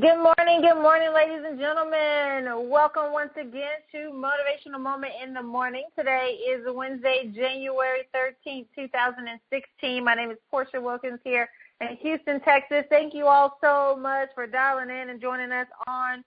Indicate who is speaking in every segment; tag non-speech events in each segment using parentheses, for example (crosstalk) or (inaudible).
Speaker 1: Good morning, good morning, ladies and gentlemen. Welcome once again to Motivational Moment in the Morning. Today is Wednesday, January 13th, 2016. My name is Portia Wilkins here in Houston, Texas. Thank you all so much for dialing in and joining us on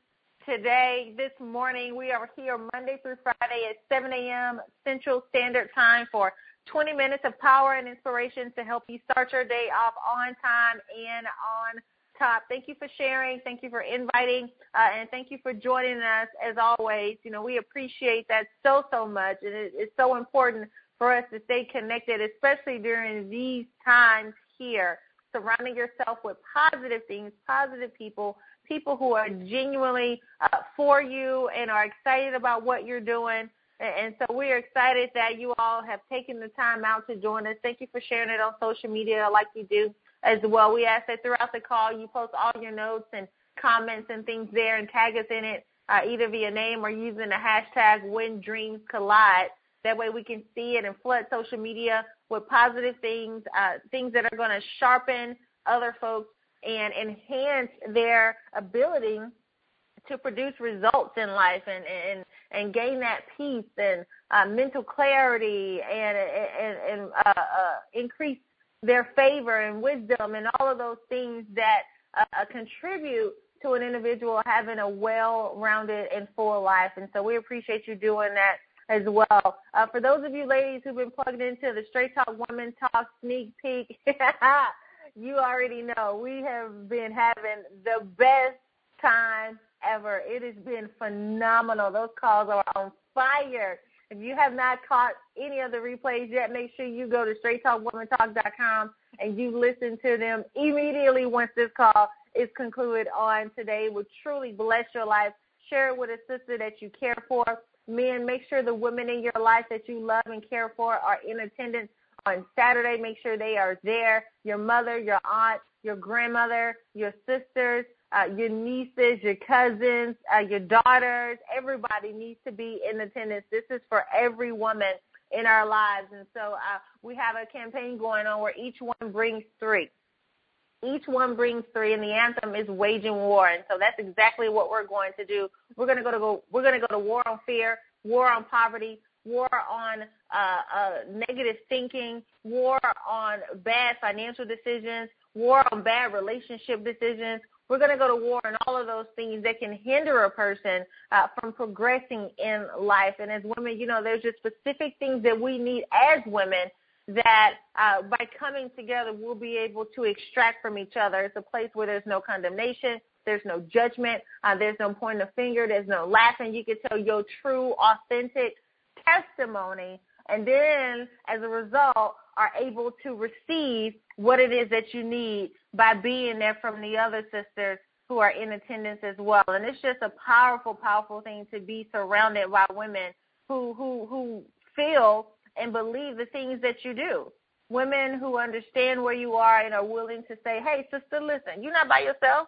Speaker 1: today. This morning, we are here Monday through Friday at 7 a.m. Central Standard Time for 20 minutes of power and inspiration to help you start your day off on time and on top. Thank you for sharing. Thank you for inviting. Uh, and thank you for joining us as always. You know, we appreciate that so, so much. And it, it's so important for us to stay connected, especially during these times here. Surrounding yourself with positive things, positive people, people who are genuinely uh, for you and are excited about what you're doing. And so we're excited that you all have taken the time out to join us. Thank you for sharing it on social media like you do as well. We ask that throughout the call you post all your notes and comments and things there and tag us in it uh, either via name or using the hashtag when dreams collide. That way we can see it and flood social media with positive things, uh, things that are going to sharpen other folks and enhance their ability to produce results in life and and and gain that peace and uh, mental clarity and and, and uh, uh, increase their favor and wisdom and all of those things that uh, contribute to an individual having a well-rounded and full life. And so we appreciate you doing that as well. Uh, for those of you ladies who've been plugged into the Straight Talk Women Talk sneak peek, (laughs) you already know we have been having the best time ever. It has been phenomenal. Those calls are on fire. If you have not caught any of the replays yet, make sure you go to straighttalkwomentalk.com and you listen to them immediately once this call is concluded on today. It will truly bless your life. Share it with a sister that you care for. Men, make sure the women in your life that you love and care for are in attendance on Saturday. Make sure they are there. Your mother, your aunt, your grandmother, your sisters, uh, your nieces, your cousins, uh, your daughters, everybody needs to be in attendance. This is for every woman in our lives. And so uh, we have a campaign going on where each one brings three. Each one brings three, and the anthem is waging war. And so that's exactly what we're going to do. We're going to go to go. We're going to go to war on fear, war on poverty, war on uh, uh, negative thinking, war on bad financial decisions, war on bad relationship decisions, we're going to go to war on all of those things that can hinder a person uh, from progressing in life. And as women, you know, there's just specific things that we need as women that uh, by coming together, we'll be able to extract from each other. It's a place where there's no condemnation, there's no judgment, uh, there's no pointing of finger, there's no laughing. You can tell your true, authentic testimony. And then, as a result, are able to receive what it is that you need by being there from the other sisters who are in attendance as well. And it's just a powerful, powerful thing to be surrounded by women who who who feel and believe the things that you do. Women who understand where you are and are willing to say, Hey, sister, listen, you're not by yourself.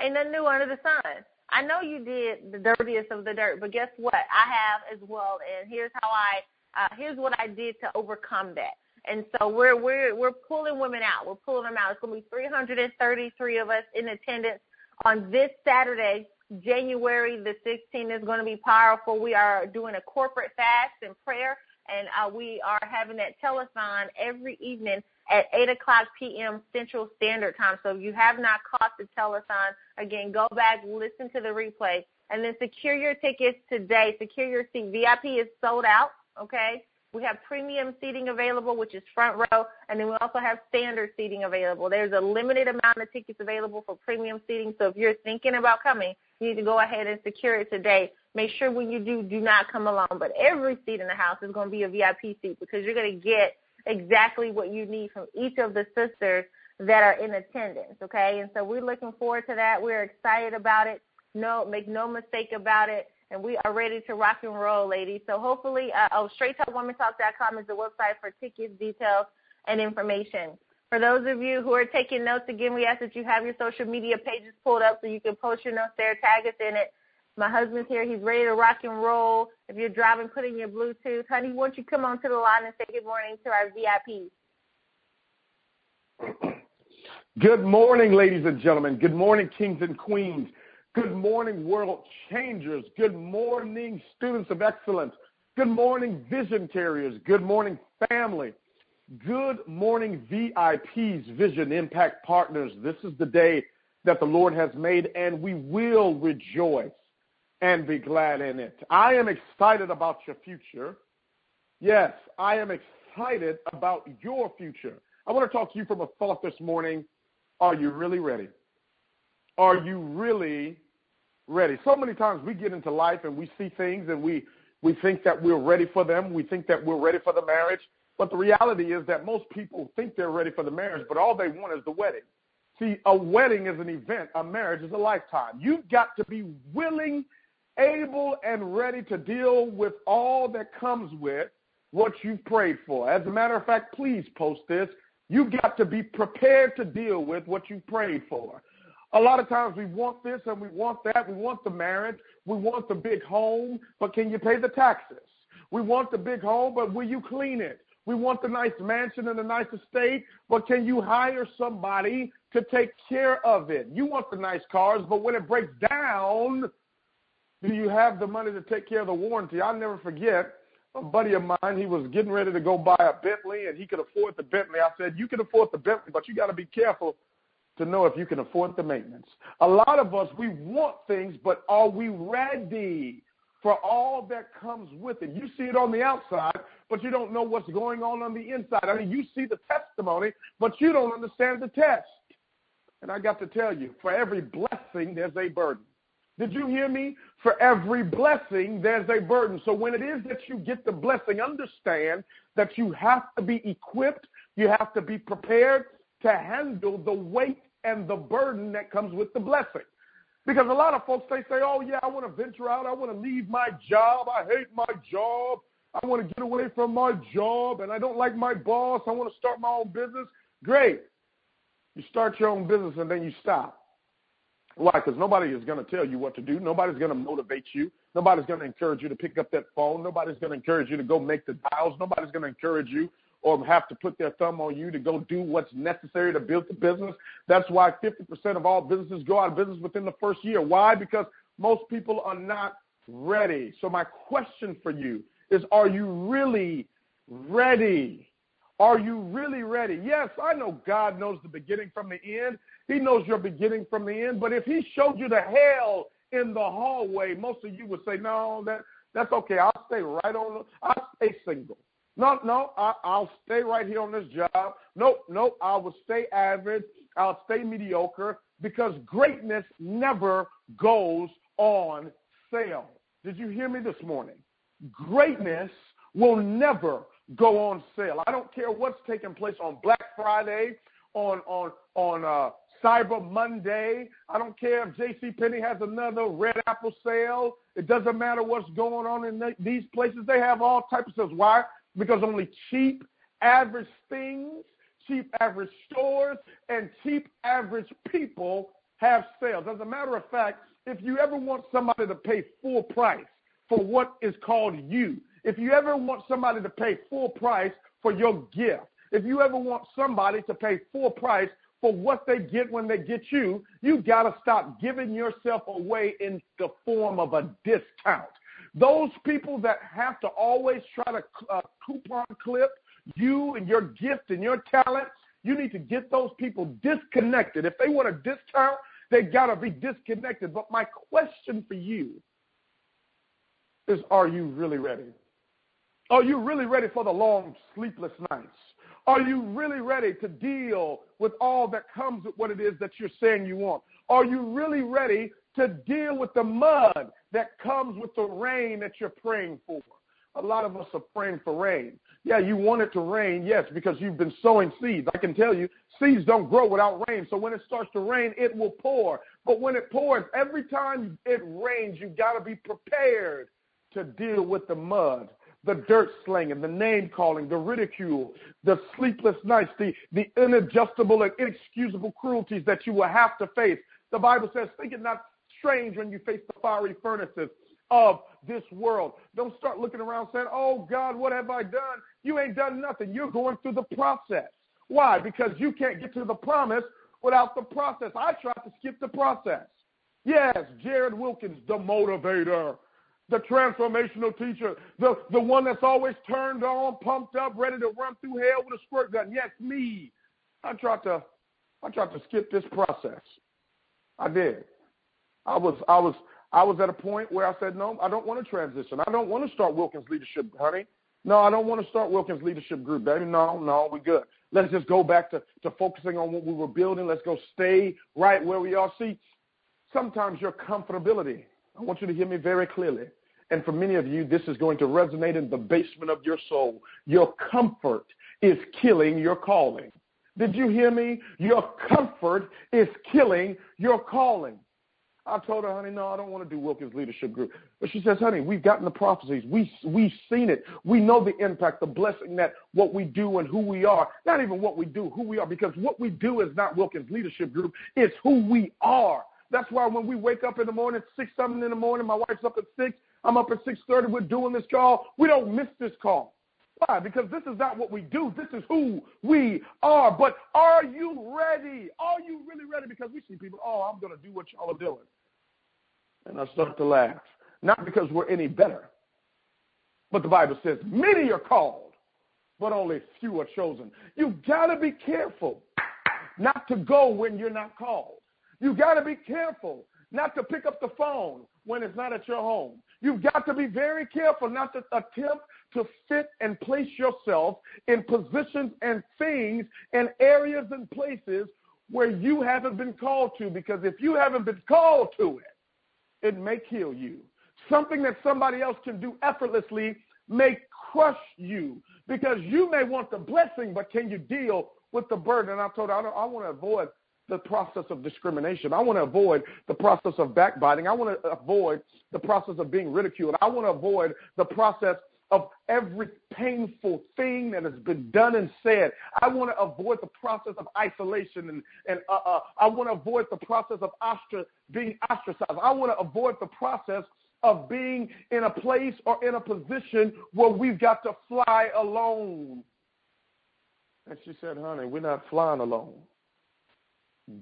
Speaker 1: Ain't nothing new under the sun. I know you did the dirtiest of the dirt, but guess what? I have as well, and here's how I uh, here's what I did to overcome that. And so we're we're we're pulling women out. We're pulling them out. It's going to be 333 of us in attendance on this Saturday, January the 16th. is going to be powerful. We are doing a corporate fast and prayer, and uh, we are having that telethon every evening at 8 o'clock p.m. Central Standard Time. So if you have not caught the telethon, again, go back, listen to the replay, and then secure your tickets today. Secure your seat. VIP is sold out. Okay. We have premium seating available, which is front row, and then we also have standard seating available. There's a limited amount of tickets available for premium seating, so if you're thinking about coming, you need to go ahead and secure it today. Make sure when you do, do not come alone. But every seat in the house is going to be a VIP seat because you're going to get exactly what you need from each of the sisters that are in attendance, okay? And so we're looking forward to that. We're excited about it. No, make no mistake about it and we are ready to rock and roll, ladies. So hopefully, uh, oh, straighttalkwomentalk.com is the website for tickets, details, and information. For those of you who are taking notes, again, we ask that you have your social media pages pulled up so you can post your notes there, tag us in it. My husband's here. He's ready to rock and roll. If you're driving, put in your Bluetooth. Honey, won't you come on to the line and say good morning to our VIPs?
Speaker 2: Good morning, ladies and gentlemen. Good morning, kings and queens. Good morning, world changers. Good morning, students of excellence. Good morning, vision carriers. Good morning, family. Good morning, VIPs, Vision Impact Partners. This is the day that the Lord has made, and we will rejoice and be glad in it. I am excited about your future. Yes, I am excited about your future. I want to talk to you from a thought this morning. Are you really ready? Are you really ready? So many times we get into life and we see things and we, we think that we're ready for them. We think that we're ready for the marriage. But the reality is that most people think they're ready for the marriage, but all they want is the wedding. See, a wedding is an event, a marriage is a lifetime. You've got to be willing, able, and ready to deal with all that comes with what you've prayed for. As a matter of fact, please post this. You've got to be prepared to deal with what you prayed for. A lot of times we want this and we want that. We want the marriage. We want the big home, but can you pay the taxes? We want the big home, but will you clean it? We want the nice mansion and the nice estate, but can you hire somebody to take care of it? You want the nice cars, but when it breaks down, do you have the money to take care of the warranty? I'll never forget a buddy of mine, he was getting ready to go buy a Bentley and he could afford the Bentley. I said, You can afford the Bentley, but you got to be careful to know if you can afford the maintenance. A lot of us, we want things, but are we ready for all that comes with it? You see it on the outside, but you don't know what's going on on the inside. I mean, you see the testimony, but you don't understand the test. And I got to tell you, for every blessing, there's a burden. Did you hear me? For every blessing, there's a burden. So when it is that you get the blessing, understand that you have to be equipped, you have to be prepared to handle the weight and the burden that comes with the blessing. Because a lot of folks, they say, oh, yeah, I want to venture out. I want to leave my job. I hate my job. I want to get away from my job and I don't like my boss. I want to start my own business. Great. You start your own business and then you stop. Why? Because nobody is going to tell you what to do. Nobody's going to motivate you. Nobody's going to encourage you to pick up that phone. Nobody's going to encourage you to go make the dials. Nobody's going to encourage you or have to put their thumb on you to go do what's necessary to build the business. That's why 50% of all businesses go out of business within the first year. Why? Because most people are not ready. So my question for you is, are you really ready? Are you really ready? Yes, I know God knows the beginning from the end. He knows your beginning from the end. But if he showed you the hell in the hallway, most of you would say, no, that, that's okay. I'll stay right on. I'll stay single. No, no, I, I'll stay right here on this job. Nope, nope, I will stay average. I'll stay mediocre because greatness never goes on sale. Did you hear me this morning? Greatness will never go on sale. I don't care what's taking place on Black Friday, on on on uh, Cyber Monday. I don't care if J.C. Penney has another Red Apple sale. It doesn't matter what's going on in these places. They have all types of sales. Why? Because only cheap, average things, cheap, average stores, and cheap, average people have sales. As a matter of fact, if you ever want somebody to pay full price for what is called you, if you ever want somebody to pay full price for your gift, if you ever want somebody to pay full price for what they get when they get you, you got to stop giving yourself away in the form of a discount. Those people that have to always try to uh, coupon clip you and your gift and your talent, you need to get those people disconnected. If they want a discount, they got to be disconnected. But my question for you is are you really ready? Are you really ready for the long, sleepless nights? Are you really ready to deal with all that comes with what it is that you're saying you want? Are you really ready to deal with the mud that comes with the rain that you're praying for. A lot of us are praying for rain. Yeah, you want it to rain, yes, because you've been sowing seeds. I can tell you, seeds don't grow without rain. So when it starts to rain, it will pour. But when it pours, every time it rains, you've got to be prepared to deal with the mud, the dirt slinging, the name calling, the ridicule, the sleepless nights, the, the inadjustable and inexcusable cruelties that you will have to face. The Bible says, think it not strange when you face the fiery furnaces of this world. Don't start looking around saying, Oh God, what have I done? You ain't done nothing. You're going through the process. Why? Because you can't get to the promise without the process. I tried to skip the process. Yes, Jared Wilkins, the motivator, the transformational teacher, the, the one that's always turned on, pumped up, ready to run through hell with a squirt gun. Yes, me. I tried to I tried to skip this process. I did. I was I was I was at a point where I said, no, I don't want to transition. I don't want to start Wilkins Leadership, honey. No, I don't want to start Wilkins Leadership Group, baby. No, no, we're good. Let's just go back to, to focusing on what we were building. Let's go stay right where we are. See, sometimes your comfortability, I want you to hear me very clearly. And for many of you, this is going to resonate in the basement of your soul. Your comfort is killing your calling. Did you hear me? Your comfort is killing your calling. I told her, honey, no, I don't want to do Wilkins Leadership Group. But she says, honey, we've gotten the prophecies. We, we've seen it. We know the impact, the blessing that what we do and who we are, not even what we do, who we are, because what we do is not Wilkins Leadership Group. It's who we are. That's why when we wake up in the morning, 6, 7 in the morning, my wife's up at 6, I'm up at 6.30, we're doing this call. We don't miss this call. Why? Because this is not what we do. This is who we are. But are you ready? Are you really ready? Because we see people, oh, I'm going to do what y'all are doing. And I start to laugh. Not because we're any better, but the Bible says many are called, but only few are chosen. You've got to be careful not to go when you're not called. You've got to be careful not to pick up the phone when it's not at your home. You've got to be very careful not to attempt to fit and place yourself in positions and things and areas and places where you haven't been called to because if you haven't been called to it, it may kill you. Something that somebody else can do effortlessly may crush you because you may want the blessing, but can you deal with the burden? And I told her, I, I want to avoid the process of discrimination. I want to avoid the process of backbiting. I want to avoid the process of being ridiculed. I want to avoid the process of every painful thing that has been done and said. I want to avoid the process of isolation and, and uh, uh, I want to avoid the process of ostra- being ostracized. I want to avoid the process of being in a place or in a position where we've got to fly alone. And she said, honey, we're not flying alone.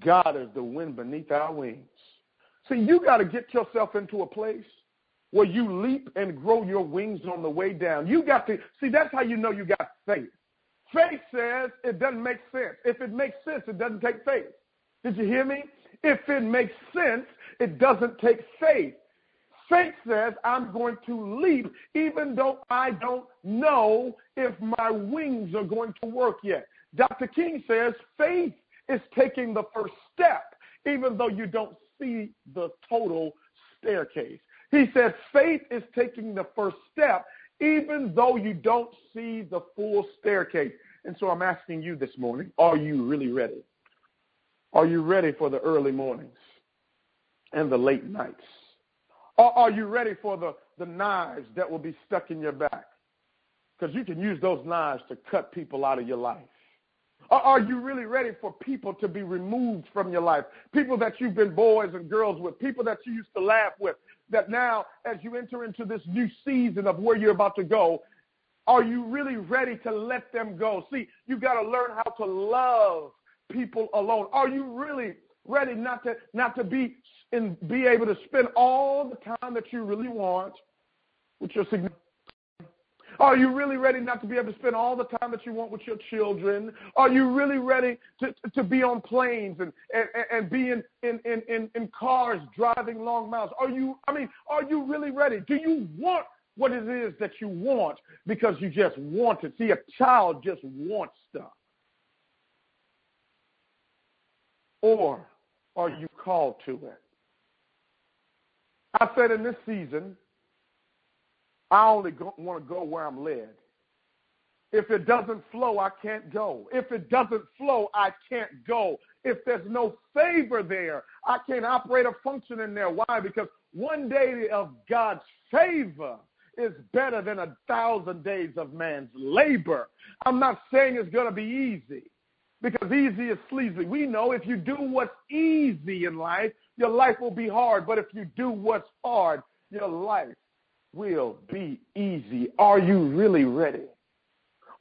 Speaker 2: God is the wind beneath our wings. See, you got to get yourself into a place where you leap and grow your wings on the way down. You got to see that's how you know you got faith. Faith says it doesn't make sense. If it makes sense, it doesn't take faith. Did you hear me? If it makes sense, it doesn't take faith. Faith says I'm going to leap even though I don't know if my wings are going to work yet. Dr. King says faith is taking the first step even though you don't see the total staircase. He said faith is taking the first step, even though you don't see the full staircase. And so I'm asking you this morning, are you really ready? Are you ready for the early mornings and the late nights? Or are you ready for the, the knives that will be stuck in your back? Because you can use those knives to cut people out of your life. Are you really ready for people to be removed from your life? People that you've been boys and girls with, people that you used to laugh with, that now, as you enter into this new season of where you're about to go, are you really ready to let them go? See, you got to learn how to love people alone. Are you really ready not to not to be and be able to spend all the time that you really want with your significant are you really ready not to be able to spend all the time that you want with your children? Are you really ready to, to be on planes and, and, and be in, in, in, in cars driving long miles? Are you, I mean, are you really ready? Do you want what it is that you want because you just want it? See, a child just wants stuff. Or are you called to it? I said in this season, I only want to go where I'm led. If it doesn't flow, I can't go. If it doesn't flow, I can't go. If there's no favor there, I can't operate or function in there. Why? Because one day of God's favor is better than a thousand days of man's labor. I'm not saying it's going to be easy because easy is sleazy. We know if you do what's easy in life, your life will be hard. But if you do what's hard, your life will be easy. Are you really ready?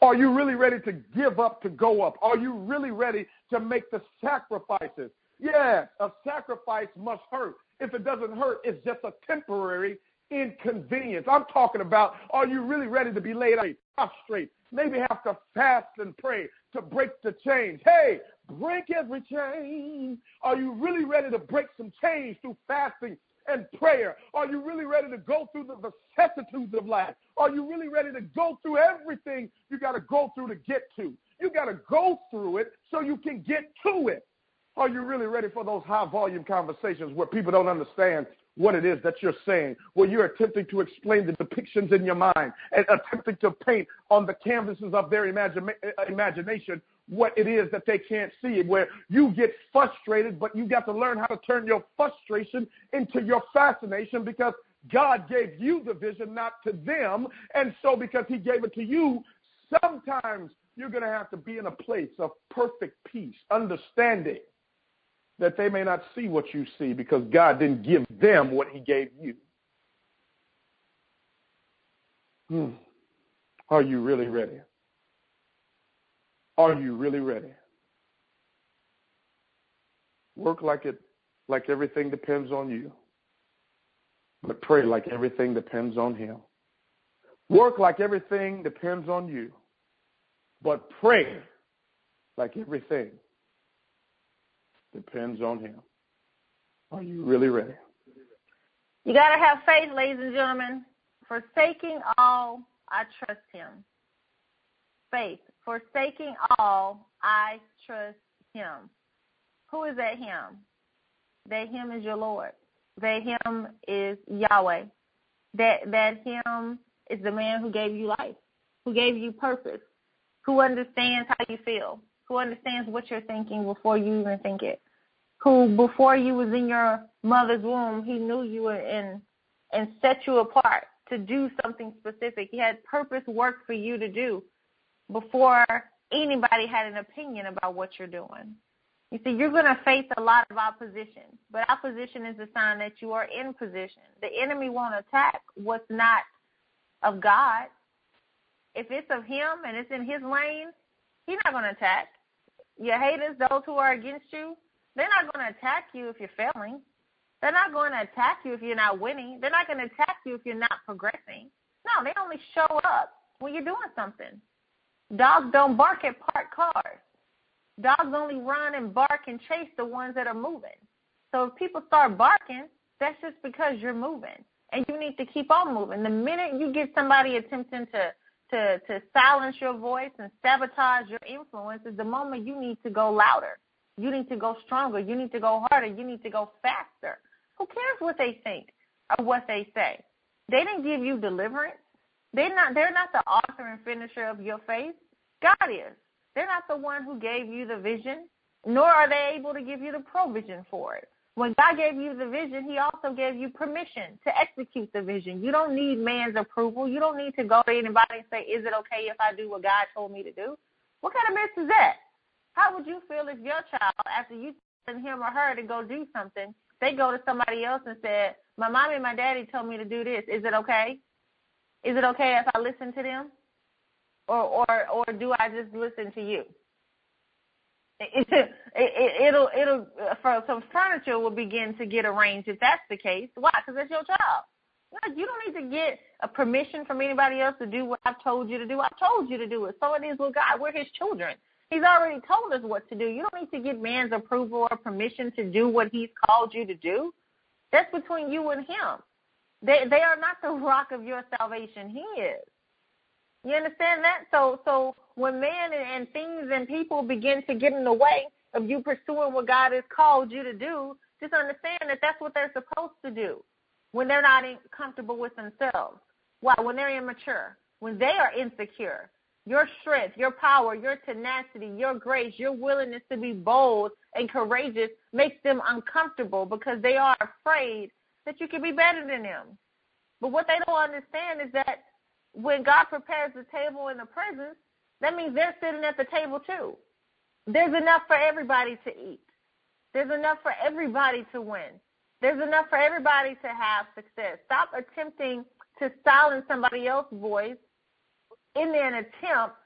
Speaker 2: Are you really ready to give up to go up? Are you really ready to make the sacrifices? Yes, a sacrifice must hurt. If it doesn't hurt, it's just a temporary inconvenience. I'm talking about are you really ready to be laid out prostrate? Maybe have to fast and pray to break the chains. Hey, break every chain. Are you really ready to break some chains through fasting and prayer? Are you really ready to go through the vicissitudes of life? Are you really ready to go through everything you got to go through to get to? You got to go through it so you can get to it. Are you really ready for those high volume conversations where people don't understand what it is that you're saying, where you're attempting to explain the depictions in your mind and attempting to paint on the canvases of their imagine, imagination what it is that they can't see, where you get frustrated, but you got to learn how to turn your frustration into your fascination because God gave you the vision, not to them. And so, because He gave it to you, sometimes you're going to have to be in a place of perfect peace, understanding that they may not see what you see because God didn't give them what He gave you. Hmm. Are you really ready? Are you really ready? Work like it like everything depends on you. But pray like everything depends on him. Work like everything depends on you. But pray like everything depends on him. Are you really ready?
Speaker 1: You got to have faith, ladies and gentlemen. Forsaking all, I trust him. Faith. Forsaking all, I trust him. Who is that him? That him is your Lord. That him is Yahweh. That that him is the man who gave you life, who gave you purpose, who understands how you feel, who understands what you're thinking before you even think it, who before you was in your mother's womb, he knew you were in and set you apart to do something specific. He had purpose work for you to do before anybody had an opinion about what you're doing. You see, you're going to face a lot of opposition, but opposition is a sign that you are in position. The enemy won't attack what's not of God. If it's of him and it's in his lane, he's not going to attack. Your haters, those who are against you, they're not going to attack you if you're failing. They're not going to attack you if you're not winning. They're not going to attack you if you're not progressing. No, they only show up when you're doing something. Dogs don't bark at parked cars. Dogs only run and bark and chase the ones that are moving. So if people start barking, that's just because you're moving. And you need to keep on moving. The minute you get somebody attempting to to to silence your voice and sabotage your influence is the moment you need to go louder. You need to go stronger. You need to go harder. You need to go faster. Who cares what they think or what they say? They didn't give you deliverance. They're not they're not the author and finisher of your faith. God is. They're not the one who gave you the vision, nor are they able to give you the provision for it. When God gave you the vision, He also gave you permission to execute the vision. You don't need man's approval. You don't need to go to anybody and say, Is it okay if I do what God told me to do? What kind of mess is that? How would you feel if your child, after you telling him or her to go do something, they go to somebody else and said, "My mommy and my daddy told me to do this. Is it okay? Is it okay if I listen to them, or or or do I just listen to you?" It, (laughs) it, it, it'll it'll for some furniture will begin to get arranged if that's the case. Why? Because it's your child. You don't need to get a permission from anybody else to do what I've told you to do. I've told you to do it. So it is with God. We're His children. He's already told us what to do. You don't need to get man's approval or permission to do what he's called you to do. That's between you and him. They they are not the rock of your salvation. He is. You understand that? So so when man and, and things and people begin to get in the way of you pursuing what God has called you to do, just understand that that's what they're supposed to do when they're not comfortable with themselves. Why? When they're immature, when they are insecure, your strength, your power, your tenacity, your grace, your willingness to be bold and courageous makes them uncomfortable because they are afraid that you can be better than them. But what they don't understand is that when God prepares the table in the presence, that means they're sitting at the table too. There's enough for everybody to eat. There's enough for everybody to win. There's enough for everybody to have success. Stop attempting to silence somebody else's voice in an attempt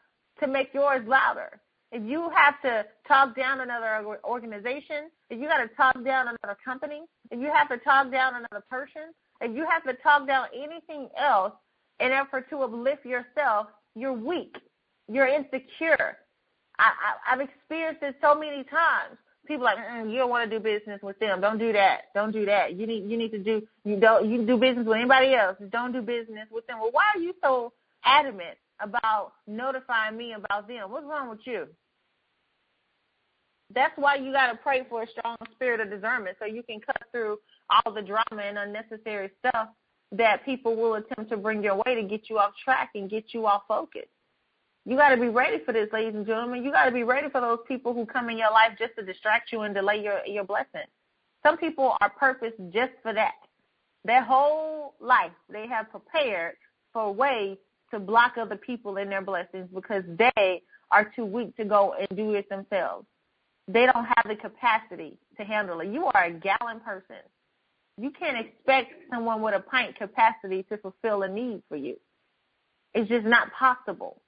Speaker 1: to make yours louder. if you have to talk down another organization, if you got to talk down another company, if you have to talk down another person, if you have to talk down anything else in effort to uplift yourself, you're weak. You're insecure. I, I, I've experienced this so many times. People like, mm, you don't want to do business with them. Don't do that. Don't do that. You need you need to do you don't you do business with anybody else. Don't do business with them. Well, why are you so adamant about notifying me about them? What's wrong with you? That's why you got to pray for a strong spirit of discernment so you can cut through all the drama and unnecessary stuff that people will attempt to bring your way to get you off track and get you off focus. You got to be ready for this, ladies and gentlemen. You got to be ready for those people who come in your life just to distract you and delay your your blessing. Some people are purposed just for that. Their whole life they have prepared for ways to block other people in their blessings because they are too weak to go and do it themselves. They don't have the capacity to handle it. You are a gallon person. You can't expect someone with a pint capacity to fulfill a need for you. It's just not possible.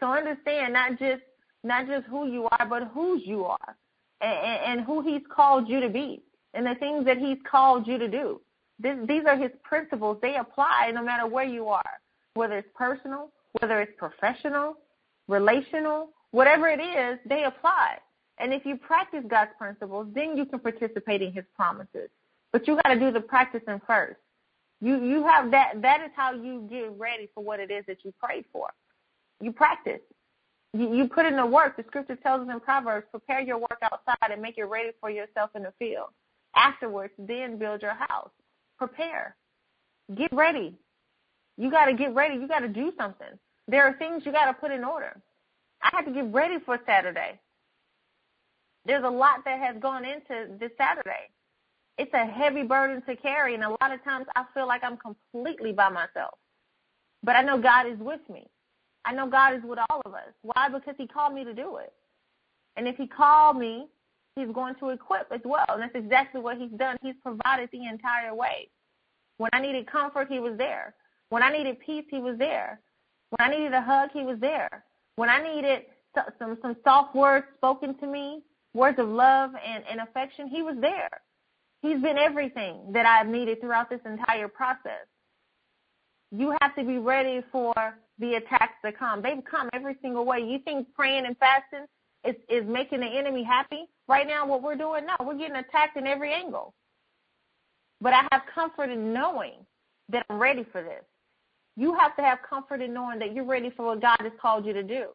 Speaker 1: So understand not just not just who you are, but whose you are, and, and who He's called you to be, and the things that He's called you to do. This, these are His principles. They apply no matter where you are, whether it's personal, whether it's professional, relational, whatever it is, they apply. And if you practice God's principles, then you can participate in His promises. But you got to do the practicing first. You you have that. That is how you get ready for what it is that you prayed for. You practice. You, you put in the work. The scripture tells us in Proverbs, prepare your work outside and make it ready for yourself in the field. Afterwards, then build your house. Prepare. Get ready. You got to get ready. You got to do something. There are things you got to put in order. I had to get ready for Saturday. There's a lot that has gone into this Saturday. It's a heavy burden to carry, and a lot of times I feel like I'm completely by myself. But I know God is with me. I know God is with all of us. Why? Because He called me to do it. And if He called me, He's going to equip as well. And that's exactly what He's done. He's provided the entire way. When I needed comfort, He was there. When I needed peace, He was there. When I needed a hug, He was there. When I needed some some soft words spoken to me, words of love and, and affection, He was there. He's been everything that I've needed throughout this entire process. You have to be ready for the attacks that come. They've come every single way. You think praying and fasting is, is making the enemy happy? Right now, what we're doing, no, we're getting attacked in every angle. But I have comfort in knowing that I'm ready for this. You have to have comfort in knowing that you're ready for what God has called you to do.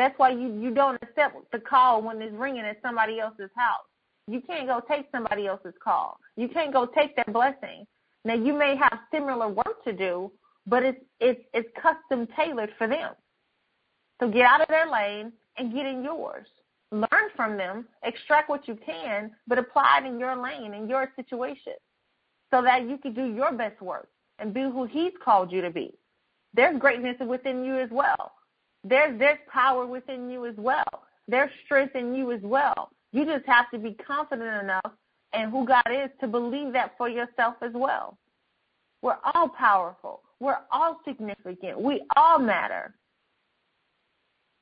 Speaker 1: That's why you, you don't accept the call when it's ringing at somebody else's house. You can't go take somebody else's call. You can't go take their blessing. Now you may have similar work to do, but it's it's it's custom tailored for them. So get out of their lane and get in yours. Learn from them, extract what you can, but apply it in your lane, in your situation, so that you can do your best work and be who He's called you to be. There's greatness within you as well. There's there's power within you as well. There's strength in you as well. You just have to be confident enough in who God is to believe that for yourself as well. We're all powerful. We're all significant. We all matter.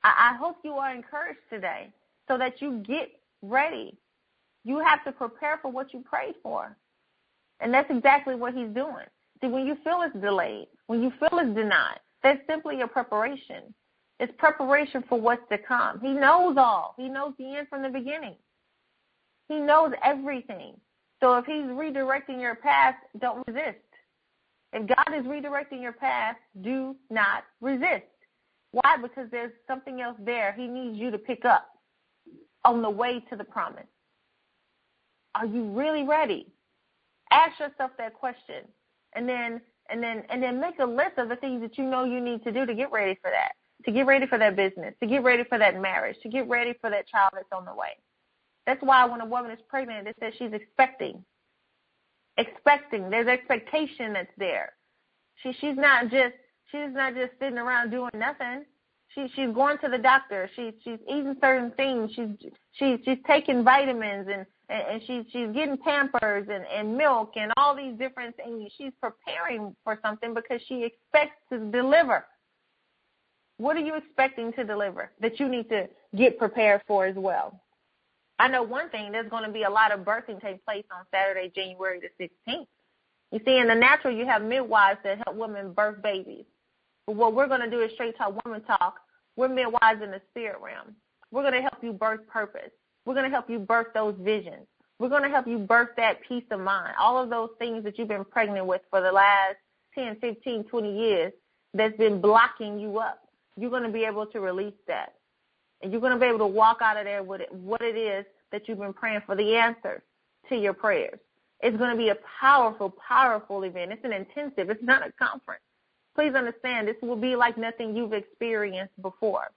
Speaker 1: I, I hope you are encouraged today so that you get ready. You have to prepare for what you prayed for. And that's exactly what he's doing. See, when you feel it's delayed, when you feel it's denied, that's simply your preparation. It's preparation for what's to come. He knows all. He knows the end from the beginning. He knows everything. So if he's redirecting your path, don't resist. If God is redirecting your path, do not resist. Why? Because there's something else there he needs you to pick up on the way to the promise. Are you really ready? Ask yourself that question and then and then and then make a list of the things that you know you need to do to get ready for that. To get ready for that business, to get ready for that marriage, to get ready for that child that's on the way. That's why when a woman is pregnant, it says she's expecting expecting. There's expectation that's there. She she's not just she's not just sitting around doing nothing. She she's going to the doctor. She she's eating certain things. She's she's she's taking vitamins and and she's she's getting pampers and and milk and all these different things. She's preparing for something because she expects to deliver. What are you expecting to deliver that you need to get prepared for as well? I know one thing, there's going to be a lot of birthing take place on Saturday, January the 16th. You see, in the natural, you have midwives that help women birth babies. But what we're going to do is straight talk woman talk. We're midwives in the spirit realm. We're going to help you birth purpose. We're going to help you birth those visions. We're going to help you birth that peace of mind. All of those things that you've been pregnant with for the last 10, 15, 20 years that's been blocking you up. You're going to be able to release that. And you're going to be able to walk out of there with it, what it is that you've been praying for, the answers to your prayers. It's going to be a powerful, powerful event. It's an intensive. It's not a conference. Please understand, this will be like nothing you've experienced before.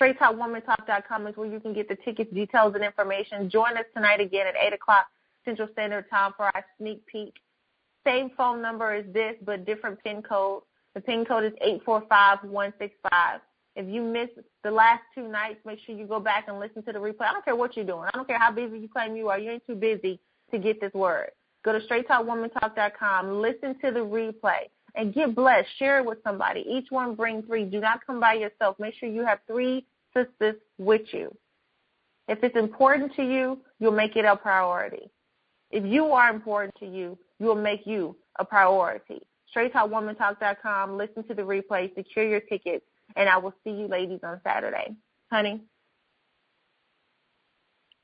Speaker 1: StraightTalkWomanTalk.com is where you can get the tickets, details, and information. Join us tonight again at 8 o'clock Central Standard Time for our sneak peek. Same phone number as this, but different PIN code. The PIN code is 845165. If you missed the last two nights, make sure you go back and listen to the replay. I don't care what you're doing. I don't care how busy you claim you are. You ain't too busy to get this word. Go to straighttalkwomantalk.com, listen to the replay, and get blessed. Share it with somebody. Each one bring three. Do not come by yourself. Make sure you have three sisters with you. If it's important to you, you'll make it a priority. If you are important to you, you'll make you a priority. StraightTalkWomanTalk.com. Listen to the replay. Secure your tickets and I will see you ladies on Saturday. Honey?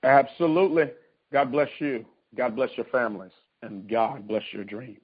Speaker 2: Absolutely. God bless you. God bless your families. And God bless your dreams.